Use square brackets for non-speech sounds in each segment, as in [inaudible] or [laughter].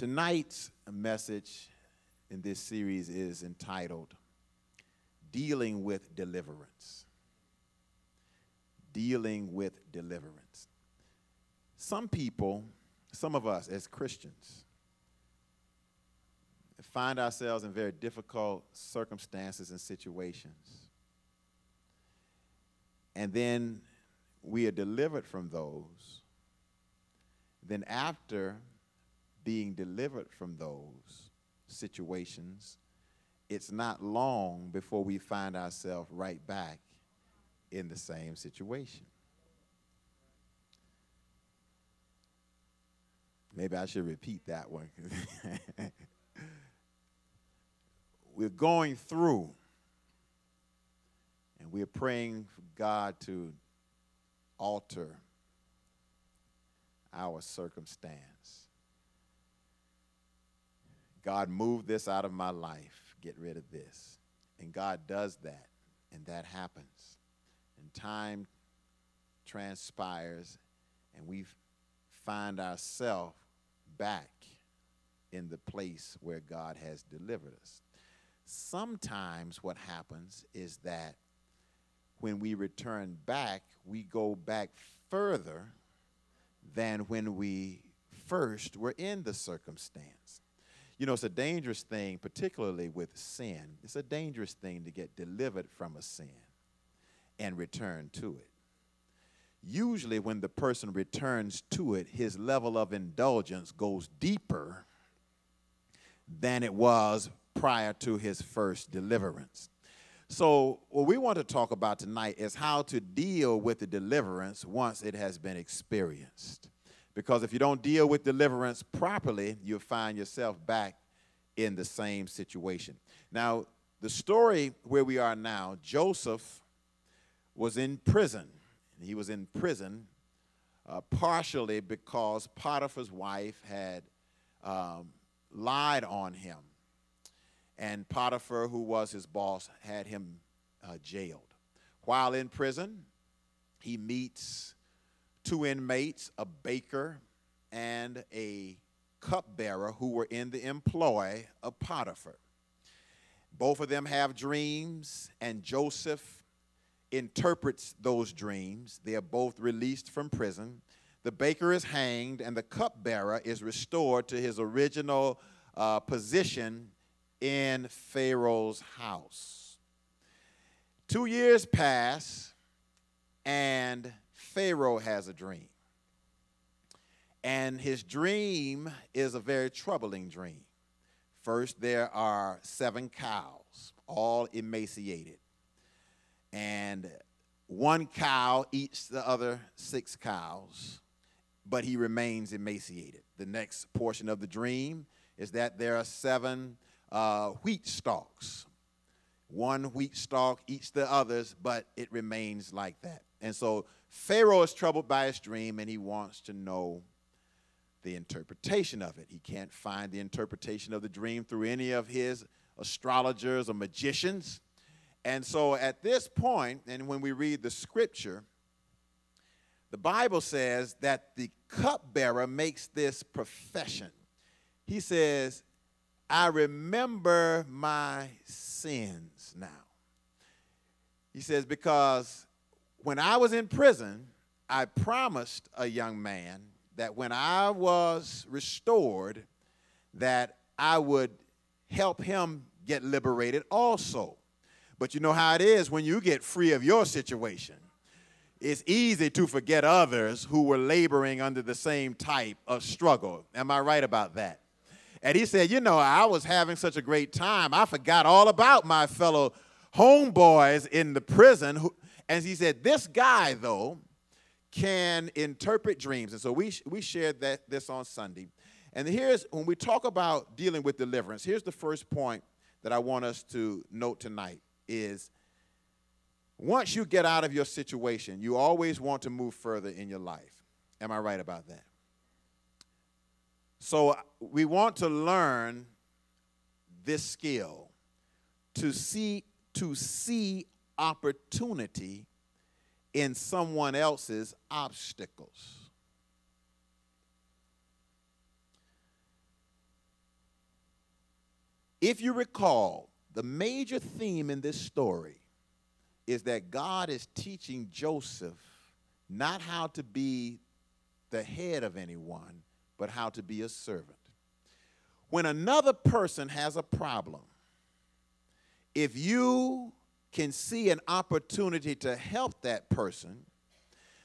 Tonight's message in this series is entitled Dealing with Deliverance. Dealing with Deliverance. Some people, some of us as Christians, find ourselves in very difficult circumstances and situations. And then we are delivered from those. Then, after being delivered from those situations, it's not long before we find ourselves right back in the same situation. Maybe I should repeat that one. [laughs] we're going through and we're praying for God to alter our circumstance. God, move this out of my life. Get rid of this. And God does that, and that happens. And time transpires, and we find ourselves back in the place where God has delivered us. Sometimes what happens is that when we return back, we go back further than when we first were in the circumstance. You know, it's a dangerous thing, particularly with sin. It's a dangerous thing to get delivered from a sin and return to it. Usually, when the person returns to it, his level of indulgence goes deeper than it was prior to his first deliverance. So, what we want to talk about tonight is how to deal with the deliverance once it has been experienced. Because if you don't deal with deliverance properly, you'll find yourself back in the same situation. Now, the story where we are now, Joseph was in prison. He was in prison uh, partially because Potiphar's wife had um, lied on him and Potiphar, who was his boss, had him uh, jailed. While in prison, he meets two inmates, a baker and a cupbearer, who were in the employ of Potiphar. Both of them have dreams, and Joseph interprets those dreams. They are both released from prison. The baker is hanged, and the cupbearer is restored to his original uh, position in Pharaoh's house. Two years pass, and Pharaoh has a dream. And his dream is a very troubling dream. First, there are seven cows, all emaciated. And one cow eats the other six cows, but he remains emaciated. The next portion of the dream is that there are seven uh, wheat stalks. One wheat stalk eats the others, but it remains like that. And so Pharaoh is troubled by his dream and he wants to know the interpretation of it. He can't find the interpretation of the dream through any of his astrologers or magicians. And so at this point, and when we read the scripture, the Bible says that the cupbearer makes this profession. He says, I remember my sins now. He says, because when I was in prison, I promised a young man that when I was restored, that I would help him get liberated also. But you know how it is when you get free of your situation. It's easy to forget others who were laboring under the same type of struggle. Am I right about that? And he said, You know, I was having such a great time. I forgot all about my fellow homeboys in the prison. Who, and he said, This guy, though, can interpret dreams. And so we, we shared that this on Sunday. And here's when we talk about dealing with deliverance, here's the first point that I want us to note tonight is once you get out of your situation, you always want to move further in your life. Am I right about that? So uh, we want to learn this skill to see to see opportunity in someone else's obstacles. If you recall, the major theme in this story is that God is teaching Joseph not how to be the head of anyone, but how to be a servant. When another person has a problem, if you can see an opportunity to help that person,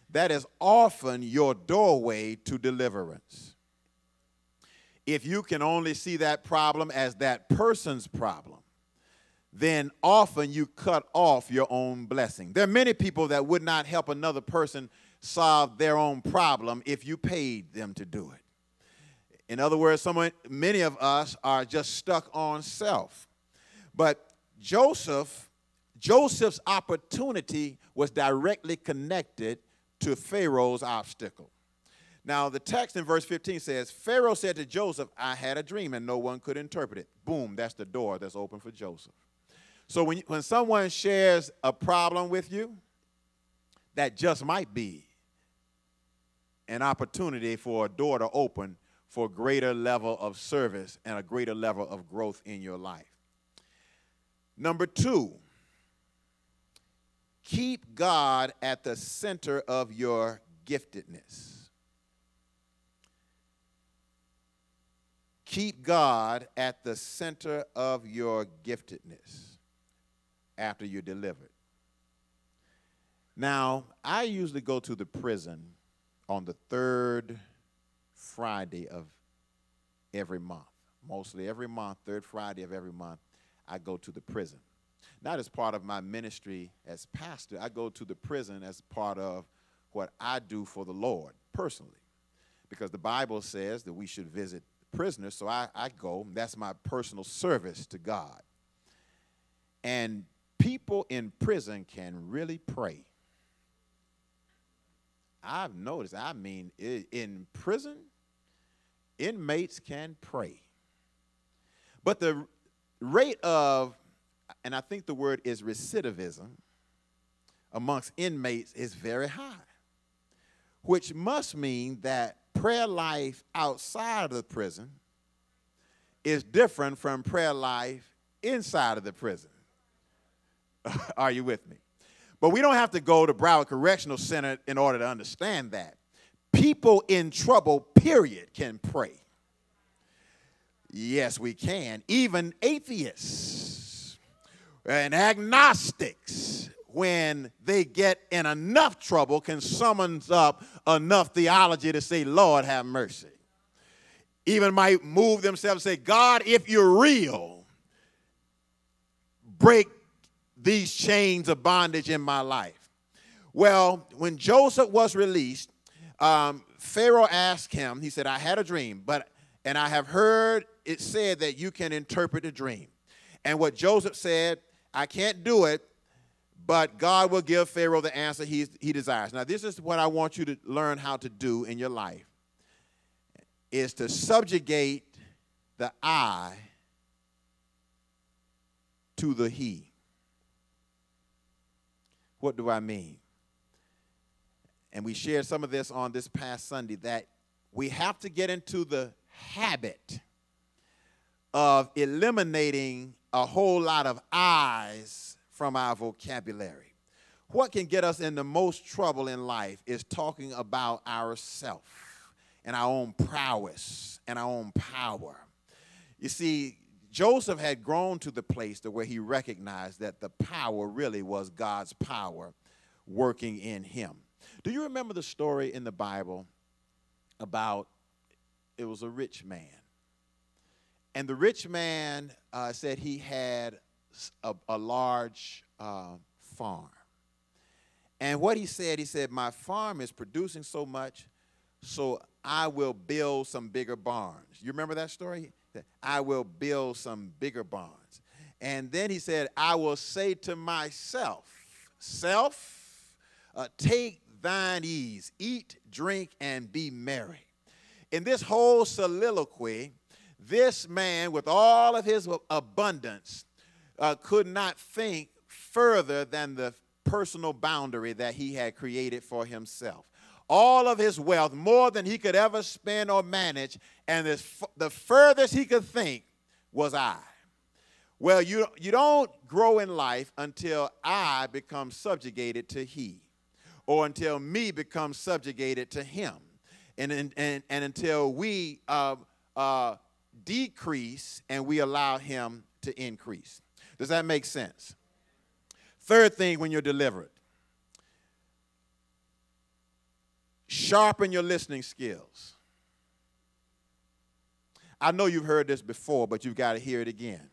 that is often your doorway to deliverance. If you can only see that problem as that person's problem, then often you cut off your own blessing. There are many people that would not help another person solve their own problem if you paid them to do it. In other words, someone, many of us are just stuck on self. But Joseph, Joseph's opportunity was directly connected to Pharaoh's obstacle. Now, the text in verse 15 says, Pharaoh said to Joseph, I had a dream and no one could interpret it. Boom, that's the door that's open for Joseph. So when, when someone shares a problem with you, that just might be an opportunity for a door to open for a greater level of service and a greater level of growth in your life. Number two, keep God at the center of your giftedness. Keep God at the center of your giftedness after you're delivered. Now, I usually go to the prison on the third Friday of every month. Mostly every month, third Friday of every month, I go to the prison. Not as part of my ministry as pastor, I go to the prison as part of what I do for the Lord personally. Because the Bible says that we should visit prisoners, so I, I go. That's my personal service to God. And people in prison can really pray. I've noticed, I mean, in prison, inmates can pray. But the rate of, and I think the word is recidivism, amongst inmates is very high, which must mean that prayer life outside of the prison is different from prayer life inside of the prison. [laughs] Are you with me? But we don't have to go to Broward Correctional Center in order to understand that. People in trouble, period, can pray. Yes, we can. Even atheists and agnostics, when they get in enough trouble, can summon up enough theology to say, Lord, have mercy. Even might move themselves and say, God, if you're real, break these chains of bondage in my life. Well, when Joseph was released, um, Pharaoh asked him, he said, I had a dream, but and I have heard it said that you can interpret a dream. And what Joseph said, I can't do it, but God will give Pharaoh the answer he, he desires. Now, this is what I want you to learn how to do in your life is to subjugate the I to the he. What do I mean? And we shared some of this on this past Sunday that we have to get into the habit of eliminating a whole lot of I's from our vocabulary. What can get us in the most trouble in life is talking about ourself and our own prowess and our own power. You see, Joseph had grown to the place to where he recognized that the power really was God's power working in him. Do you remember the story in the Bible about it was a rich man. And the rich man uh, said he had a, a large uh, farm. And what he said, he said, My farm is producing so much, so I will build some bigger barns. You remember that story? I will build some bigger barns. And then he said, I will say to myself, Self, uh, take thine ease, eat, drink, and be merry in this whole soliloquy, this man, with all of his abundance, uh, could not think further than the personal boundary that he had created for himself. All of his wealth, more than he could ever spend or manage, and this, the furthest he could think was I. Well, you, you don't grow in life until I become subjugated to he, or until me becomes subjugated to him, and, and, and, and until we uh, uh, decrease and we allow him to increase. Does that make sense? Third thing when you're delivered sharpen your listening skills. I know you've heard this before, but you've got to hear it again.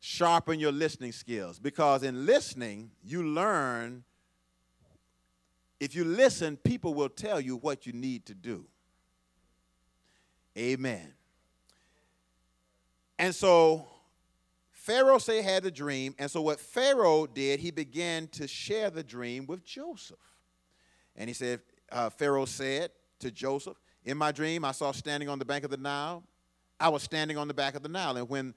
Sharpen your listening skills because in listening, you learn. If you listen, people will tell you what you need to do. Amen. And so Pharaoh say had a dream, and so what Pharaoh did, he began to share the dream with Joseph. And he said, uh, Pharaoh said to Joseph, In my dream, I saw standing on the bank of the Nile. I was standing on the back of the Nile, and when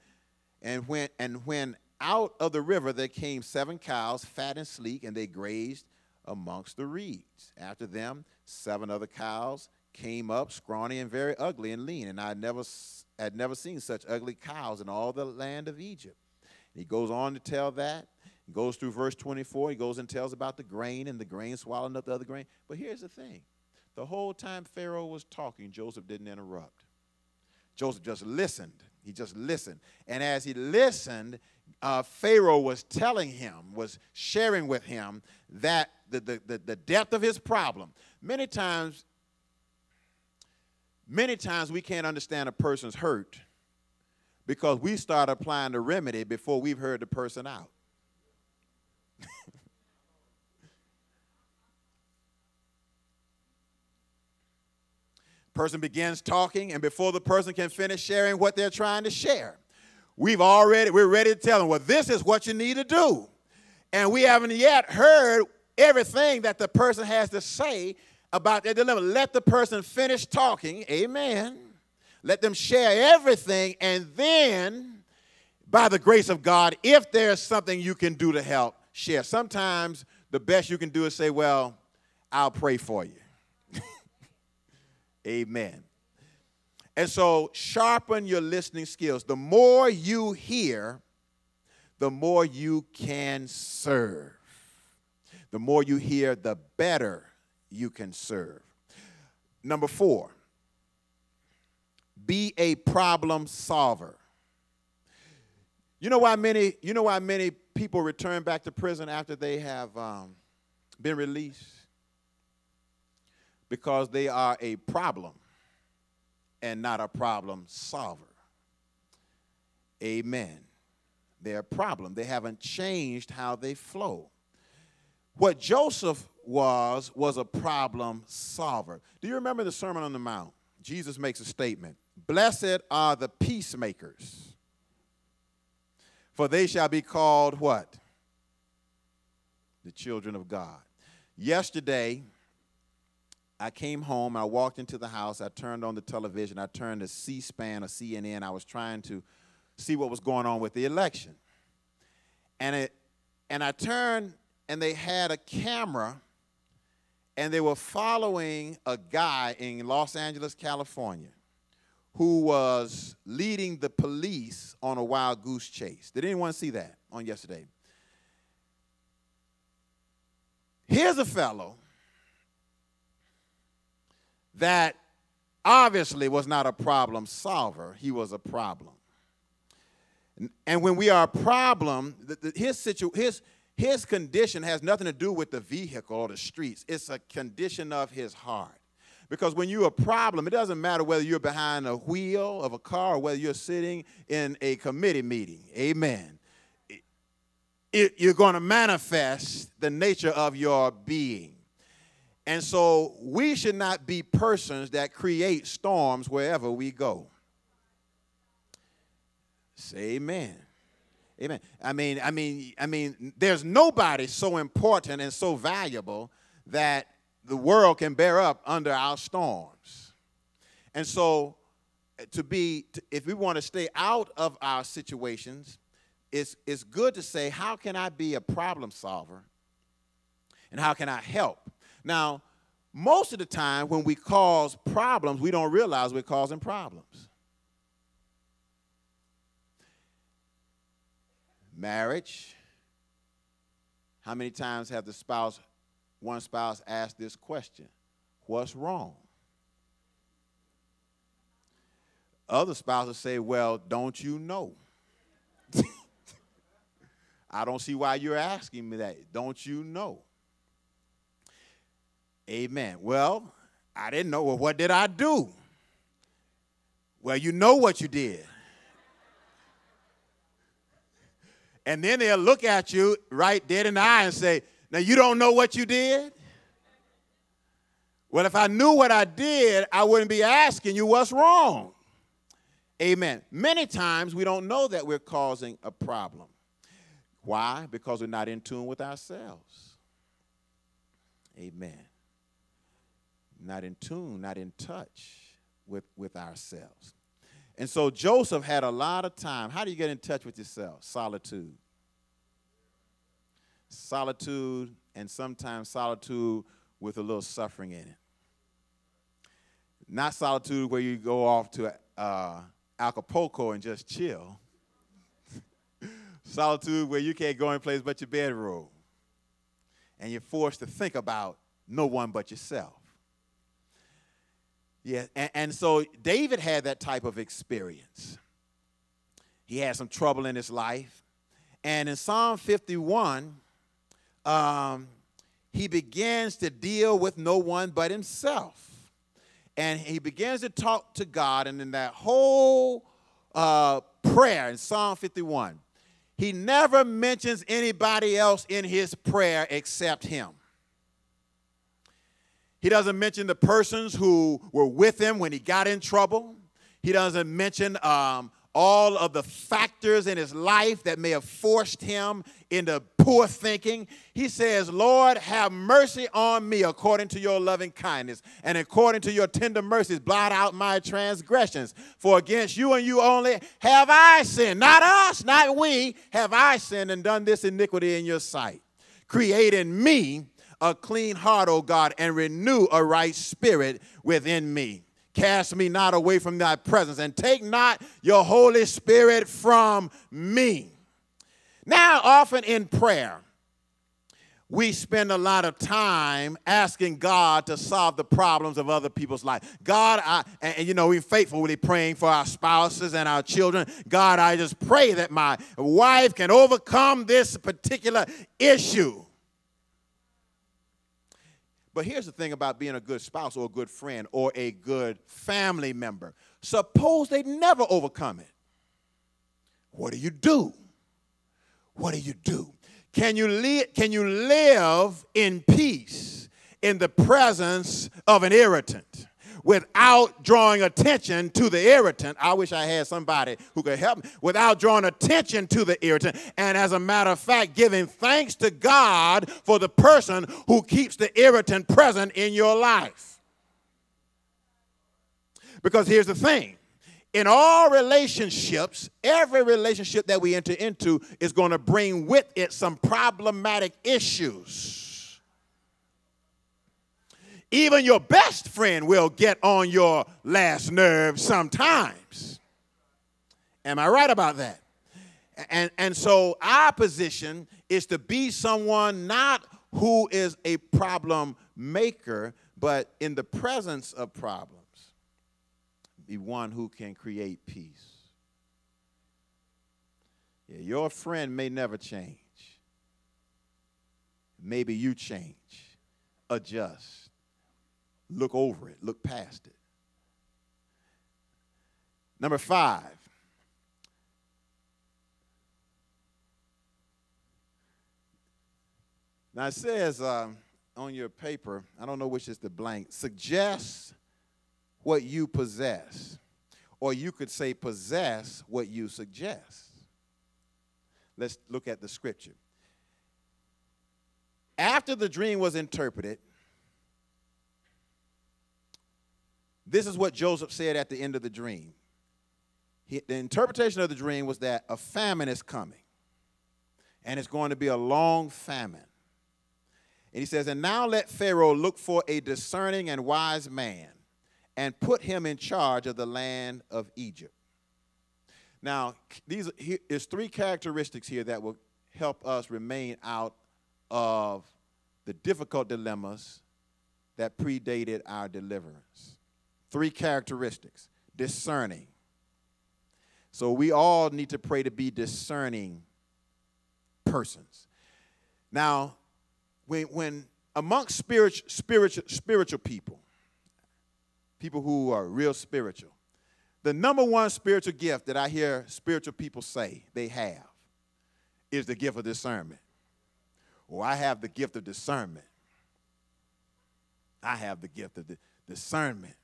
and when and when out of the river there came seven cows, fat and sleek, and they grazed amongst the reeds. After them, seven other cows came up, scrawny and very ugly and lean, and I never had never seen such ugly cows in all the land of Egypt. And he goes on to tell that. He goes through verse 24. He goes and tells about the grain and the grain swallowing up the other grain. But here's the thing the whole time Pharaoh was talking, Joseph didn't interrupt. Joseph just listened. He just listened. And as he listened, uh, Pharaoh was telling him, was sharing with him that the, the, the, the depth of his problem. Many times Many times we can't understand a person's hurt because we start applying the remedy before we've heard the person out. [laughs] person begins talking and before the person can finish sharing what they're trying to share we've already we're ready to tell them well this is what you need to do and we haven't yet heard everything that the person has to say about their dilemma. Let the person finish talking. Amen. Let them share everything. And then, by the grace of God, if there's something you can do to help, share. Sometimes the best you can do is say, Well, I'll pray for you. [laughs] Amen. And so, sharpen your listening skills. The more you hear, the more you can serve. The more you hear, the better you can serve. Number four, be a problem solver. You know why many, you know why many people return back to prison after they have um, been released? Because they are a problem and not a problem solver. Amen. They're a problem. They haven't changed how they flow. What Joseph was was a problem solver. Do you remember the Sermon on the Mount? Jesus makes a statement Blessed are the peacemakers, for they shall be called what? The children of God. Yesterday, I came home, I walked into the house, I turned on the television, I turned to C SPAN or CNN. I was trying to see what was going on with the election. And, it, and I turned, and they had a camera and they were following a guy in Los Angeles, California, who was leading the police on a wild goose chase. Did anyone see that on yesterday? Here's a fellow that obviously was not a problem solver, he was a problem. And when we are a problem, his, situ, his, his condition has nothing to do with the vehicle or the streets, it's a condition of his heart. Because when you're a problem, it doesn't matter whether you're behind a wheel of a car or whether you're sitting in a committee meeting. Amen. It, you're going to manifest the nature of your being. And so we should not be persons that create storms wherever we go. Say amen. Amen. I mean, I mean, I mean, there's nobody so important and so valuable that the world can bear up under our storms. And so, eh, to be, if we want to stay out of our situations, it's, it's good to say, how can I be a problem solver? And how can I help? Now, most of the time when we cause problems, we don't realize we're causing problems. Marriage. How many times have the spouse, one spouse asked this question? What's wrong? Other spouses say, Well, don't you know? [laughs] I don't see why you're asking me that. Don't you know? Amen. Well, I didn't know. Well, what did I do? Well, you know what you did. And then they'll look at you right dead in the eye and say, Now you don't know what you did? Well, if I knew what I did, I wouldn't be asking you what's wrong. Amen. Many times we don't know that we're causing a problem. Why? Because we're not in tune with ourselves. Amen. Not in tune, not in touch with, with ourselves. And so Joseph had a lot of time. How do you get in touch with yourself? Solitude. Solitude, and sometimes solitude with a little suffering in it. Not solitude where you go off to uh, Acapulco and just chill. [laughs] solitude where you can't go any place but your bedroom. And you're forced to think about no one but yourself. Yeah, and, and, so David had that type of experience. He had some trouble in his life. And in Psalm 51, um, he begins to deal with no one but himself. And he begins to talk to God. And in that whole uh, prayer in Psalm 51, he never mentions anybody else in his prayer except him. He doesn't mention the persons who were with him when he got in trouble. He doesn't mention um, all of the factors in his life that may have forced him into poor thinking. He says, Lord, have mercy on me according to your loving kindness, and according to your tender mercies, blot out my transgressions. For against you and you only have I sinned. Not us, not we, have I sinned and done this iniquity in your sight. Creating me a clean heart, O God, and renew a right spirit within me. Cast me not away from thy presence, and take not your Holy Spirit from me. Now, often in prayer, we spend a lot of time asking God to solve the problems of other people's life. God, I, and, and, you know, we're faithfully praying for our spouses and our children. God, I just pray that my wife can overcome this particular issue. But here's the thing about being a good spouse or a good friend or a good family member. Suppose they never overcome it. What do you do? What do you do? Can you, li- can you live in peace in the presence of an irritant? Without drawing attention to the irritant. I wish I had somebody who could help me. Without drawing attention to the irritant. And as a matter of fact, giving thanks to God for the person who keeps the irritant present in your life. Because here's the thing in all relationships, every relationship that we enter into is going to bring with it some problematic issues. Even your best friend will get on your last nerve sometimes. Am I right about that? And, and so our position is to be someone not who is a problem maker, but in the presence of problems, be one who can create peace. Yeah, your friend may never change. Maybe you change, adjust look over it, look past it. Number five, now it says um, on your paper, I don't know which is the blank, suggest what you possess. Or you could say possess what you suggest. Let's look at the scripture. After the dream was interpreted, This is what Joseph said at the end of the dream. He, the interpretation of the dream was that a famine is coming, and it's going to be a long famine. And he says, And now let Pharaoh look for a discerning and wise man and put him in charge of the land of Egypt. Now, these here is three characteristics here that will help us remain out of the difficult dilemmas that predated our deliverance. Three characteristics discerning. So we all need to pray to be discerning persons. Now, when, when amongst spiritual, spiritual, spiritual people, people who are real spiritual, the number one spiritual gift that I hear spiritual people say they have is the gift of discernment. Or I have the gift of discernment. I have the gift of discernment.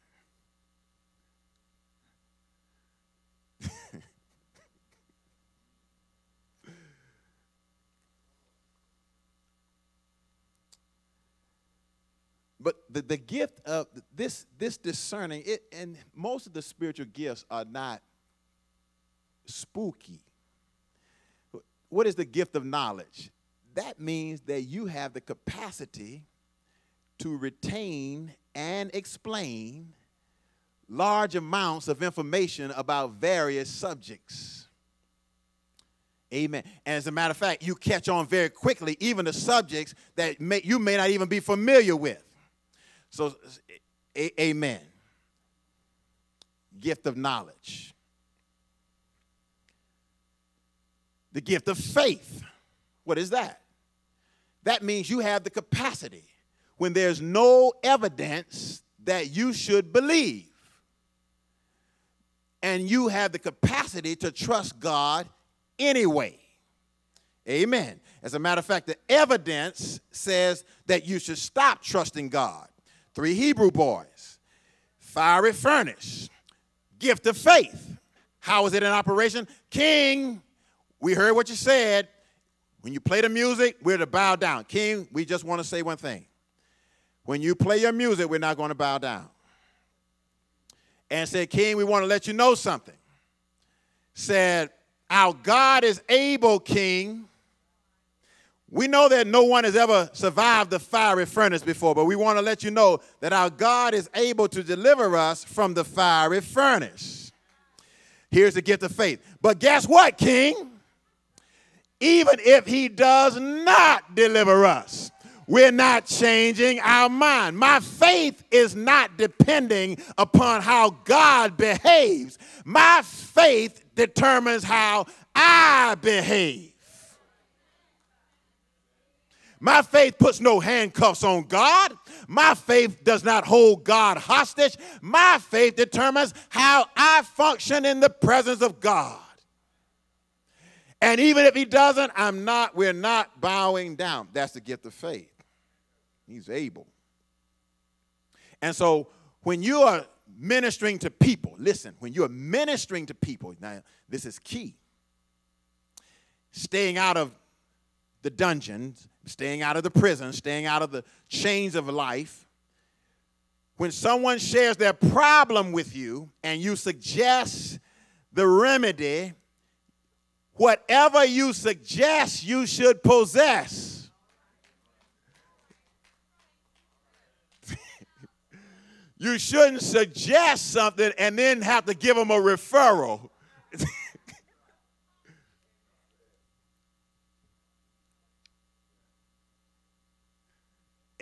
But the, the gift of this this discerning it and most of the spiritual gifts are not spooky what is the gift of knowledge that means that you have the capacity to retain and explain large amounts of information about various subjects Amen. And as a matter of fact, you catch on very quickly, even the subjects that may, you may not even be familiar with. So, a- amen. Gift of knowledge. The gift of faith. What is that? That means you have the capacity when there's no evidence that you should believe. And you have the capacity to trust God anyway. Amen. As a matter of fact, the evidence says that you should stop trusting God three Hebrew boys, fiery furnace, gift of faith. How is it in operation? King, we heard what you said. When you play the music, we're to bow down. King, we just want to say one thing. When you play your music, we're not going to bow down. And said, King, we want to let you know something. Said, Our God is able, King, we know that no one has ever survived the fiery furnace before, but we want to let you know that our God is able to deliver us from the fiery furnace. Here's the gift of faith. But guess what, King? Even if he does not deliver us, we're not changing our mind. My faith is not depending upon how God behaves. My faith determines how I behave. My faith puts no handcuffs on God. My faith does not hold God hostage. My faith determines how I function in the presence of God. And even if he doesn't, I'm not, we're not bowing down. That's the gift of faith. He's able. And so when you are ministering to people, listen, when you are ministering to people, now this is key. Staying out of the dungeons, staying out of the prison, staying out of the chains of life. When someone shares their problem with you and you suggest the remedy, whatever you suggest, you should possess. [laughs] you shouldn't suggest something and then have to give them a referral. [laughs]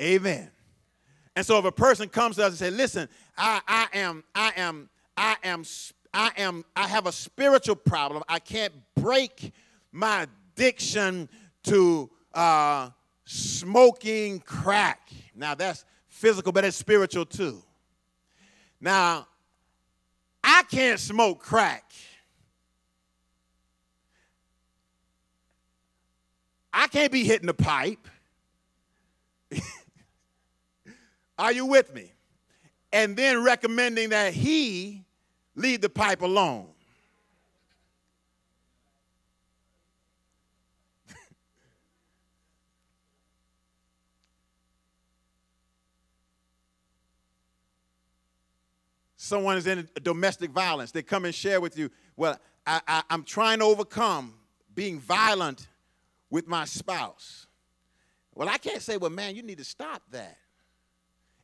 Amen. And so if a person comes to us and say, listen, I, I am, I am, I am, I am, I have a spiritual problem. I can't break my addiction to uh, smoking crack. Now that's physical, but it's spiritual too. Now, I can't smoke crack. I can't be hitting the pipe. [laughs] Are you with me? And then recommending that he leave the pipe alone. [laughs] Someone is in domestic violence. They come and share with you, well, I, I, I'm trying to overcome being violent with my spouse. Well, I can't say, well, man, you need to stop that.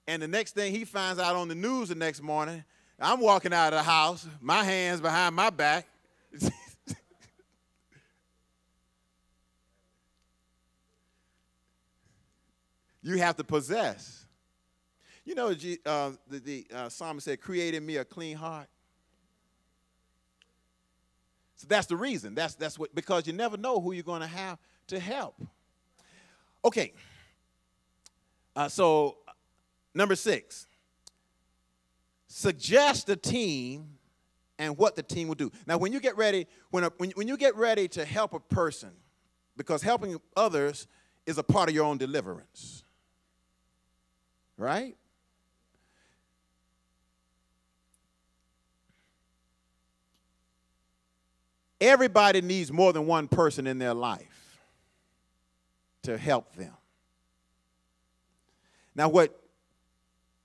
And the next thing he finds out on the news the next morning, I'm walking out of the house, my hands behind my back. [laughs] you have to possess. You know, uh, the, the uh, psalmist said, Create in me a clean heart. So that's the reason. That's, that's what, because you never know who you're going to have to help. Okay. Uh, so number six, suggest a team and what the team will do. Now, when you get ready, when, a, when, when you get ready to help a person, because helping others is a part of your own deliverance, right? Everybody needs more than one person in their life to help them. Now, what,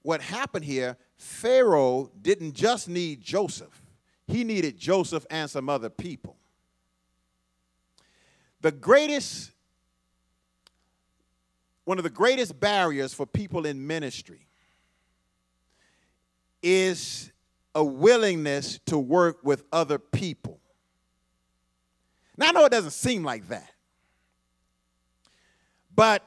what happened here, Pharaoh didn't just need Joseph, he needed Joseph and some other people. The greatest, one of the greatest barriers for people in ministry is a willingness to work with other people. Now, I know it doesn't seem like that, but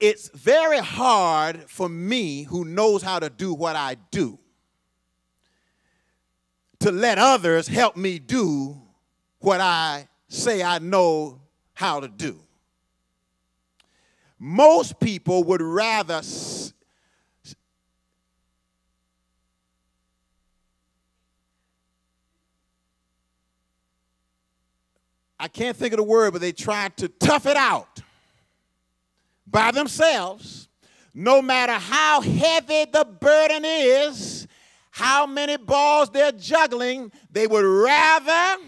it's very hard for me, who knows how to do what I do, to let others help me do what I say I know how to do. Most people would rather I can't think of the word, but they try to tough it out by themselves, no matter how heavy the burden is, how many balls they're juggling, they would rather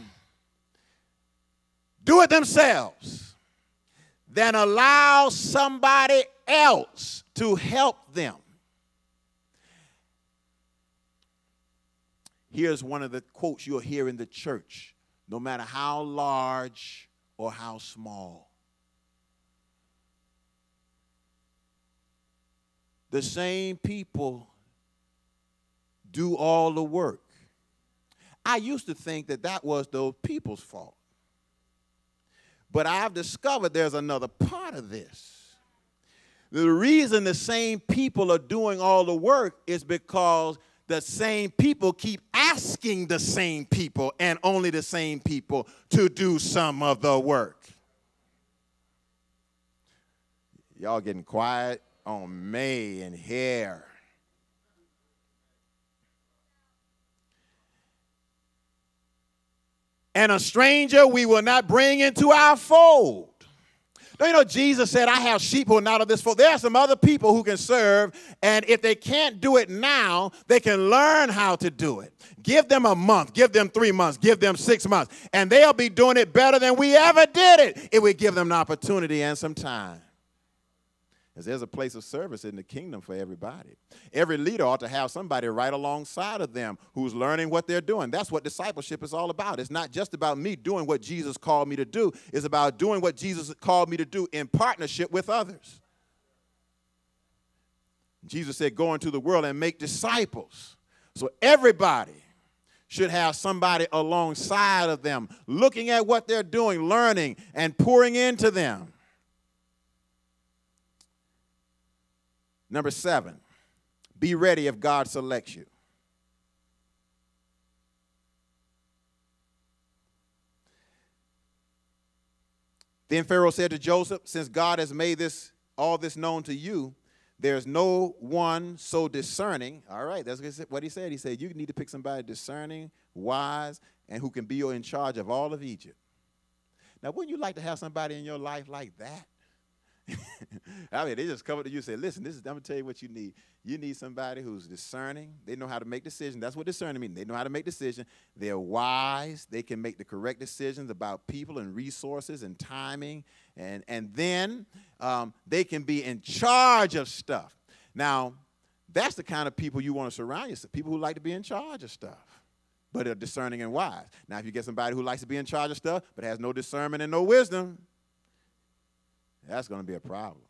do it themselves than allow somebody else to help them. Here's one of the quotes you'll hear in the church no matter how large or how small. The same people do all the work. I used to think that that was those people's fault. But I've discovered there's another part of this. The reason the same people are doing all the work is because the same people keep asking the same people and only the same people to do some of the work. Y'all getting quiet on May and hair. And a stranger we will not bring into our fold. Don't you know Jesus said, I have sheep who are not of this fold? There are some other people who can serve, and if they can't do it now, they can learn how to do it. Give them a month, give them three months, give them six months, and they'll be doing it better than we ever did it if we give them an opportunity and some time. Because there's a place of service in the kingdom for everybody. Every leader ought to have somebody right alongside of them who's learning what they're doing. That's what discipleship is all about. It's not just about me doing what Jesus called me to do, it's about doing what Jesus called me to do in partnership with others. Jesus said, Go into the world and make disciples. So everybody should have somebody alongside of them, looking at what they're doing, learning, and pouring into them. Number seven, be ready if God selects you. Then Pharaoh said to Joseph, Since God has made this all this known to you, there's no one so discerning. All right, that's what he said. He said, You need to pick somebody discerning, wise, and who can be in charge of all of Egypt. Now, wouldn't you like to have somebody in your life like that? [laughs] I mean, they just come up to you and say, listen, this is, I'm going to tell you what you need. You need somebody who's discerning. They know how to make decisions. That's what discerning means. They know how to make decisions. They're wise. They can make the correct decisions about people and resources and timing. And, and then um, they can be in charge of stuff. Now, that's the kind of people you want to surround yourself, people who like to be in charge of stuff but are discerning and wise. Now, if you get somebody who likes to be in charge of stuff but has no discernment and no wisdom, that's going to be a problem.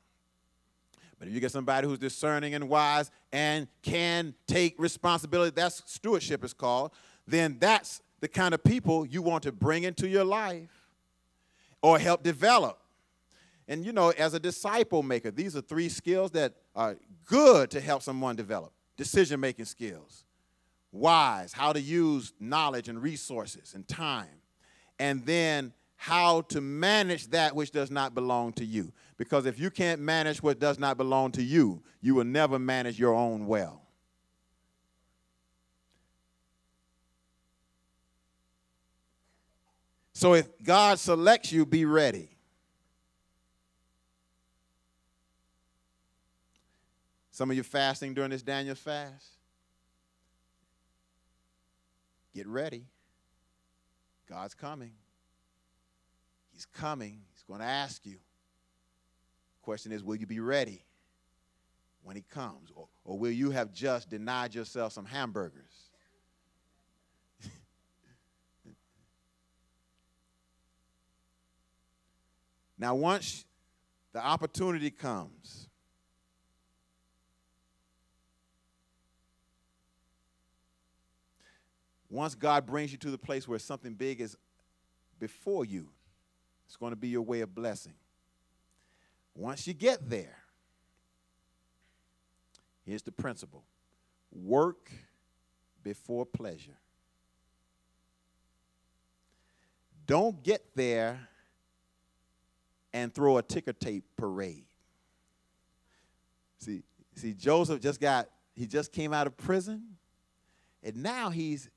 But if you get somebody who's discerning and wise and can take responsibility, that's stewardship is called, then that's the kind of people you want to bring into your life or help develop. And you know, as a disciple maker, these are three skills that are good to help someone develop decision making skills, wise, how to use knowledge and resources and time, and then how to manage that which does not belong to you. Because if you can't manage what does not belong to you, you will never manage your own well. So if God selects you, be ready. Some of you fasting during this Daniel's fast. Get ready. God's coming. He's coming. He's going to ask you. Question is, will you be ready when he comes? Or, or will you have just denied yourself some hamburgers? [laughs] now, once the opportunity comes, once God brings you to the place where something big is before you, it's going to be your way of blessing. Once you get there, here's the principle work before pleasure. Don't get there and throw a ticker tape parade. See, see, Joseph just got, he just came out of prison, and now he's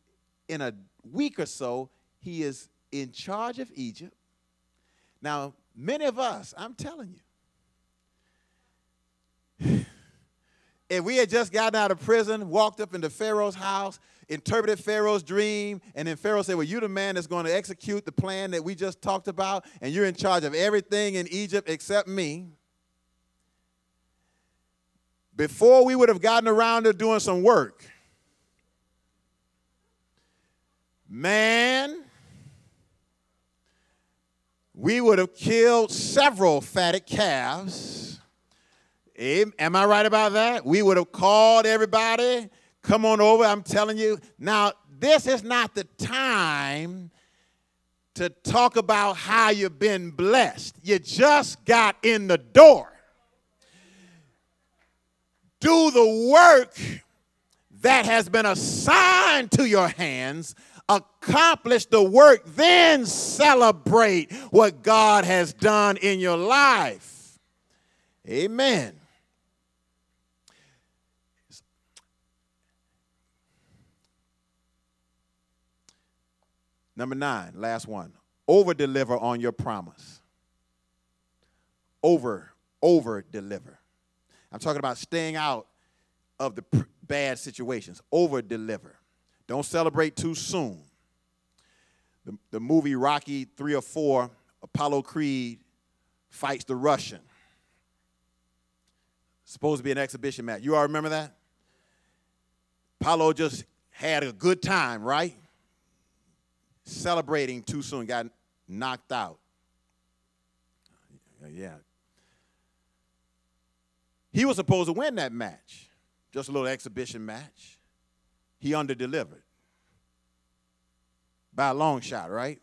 in a week or so, he is in charge of Egypt. Now, many of us, I'm telling you, [sighs] if we had just gotten out of prison, walked up into Pharaoh's house, interpreted Pharaoh's dream, and then Pharaoh said, Well, you're the man that's going to execute the plan that we just talked about, and you're in charge of everything in Egypt except me. Before we would have gotten around to doing some work, man, we would have killed several fatted calves. Am I right about that? We would have called everybody, come on over. I'm telling you. Now, this is not the time to talk about how you've been blessed. You just got in the door. Do the work that has been assigned to your hands accomplish the work, then celebrate what God has done in your life. Amen. Number nine, last one. Over deliver on your promise. Over, over deliver. I'm talking about staying out of the bad situations. Over deliver. Don't celebrate too soon. The, the movie Rocky 3 or 4, Apollo Creed fights the Russian. Supposed to be an exhibition match. You all remember that? Apollo just had a good time, right? Celebrating too soon, got knocked out. Yeah. He was supposed to win that match, just a little exhibition match he underdelivered by a long shot, right?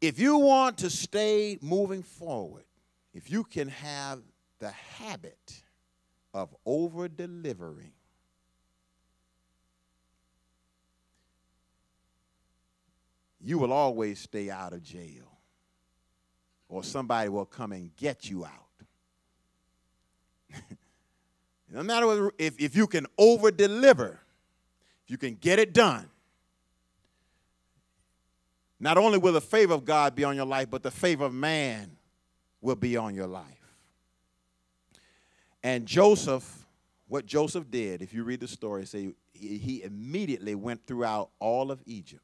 If you want to stay moving forward, if you can have the habit of over delivering, you will always stay out of jail, or somebody will come and get you out. [laughs] No matter if, if you can over deliver, if you can get it done, not only will the favor of God be on your life, but the favor of man will be on your life. And Joseph, what Joseph did, if you read the story, say he immediately went throughout all of Egypt,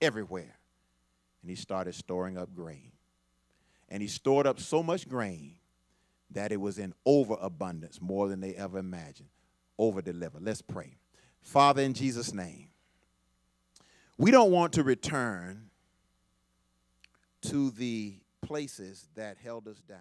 everywhere, and he started storing up grain. And he stored up so much grain that it was in overabundance, more than they ever imagined. Over deliver. Let's pray. Father, in Jesus' name, we don't want to return to the places that held us down.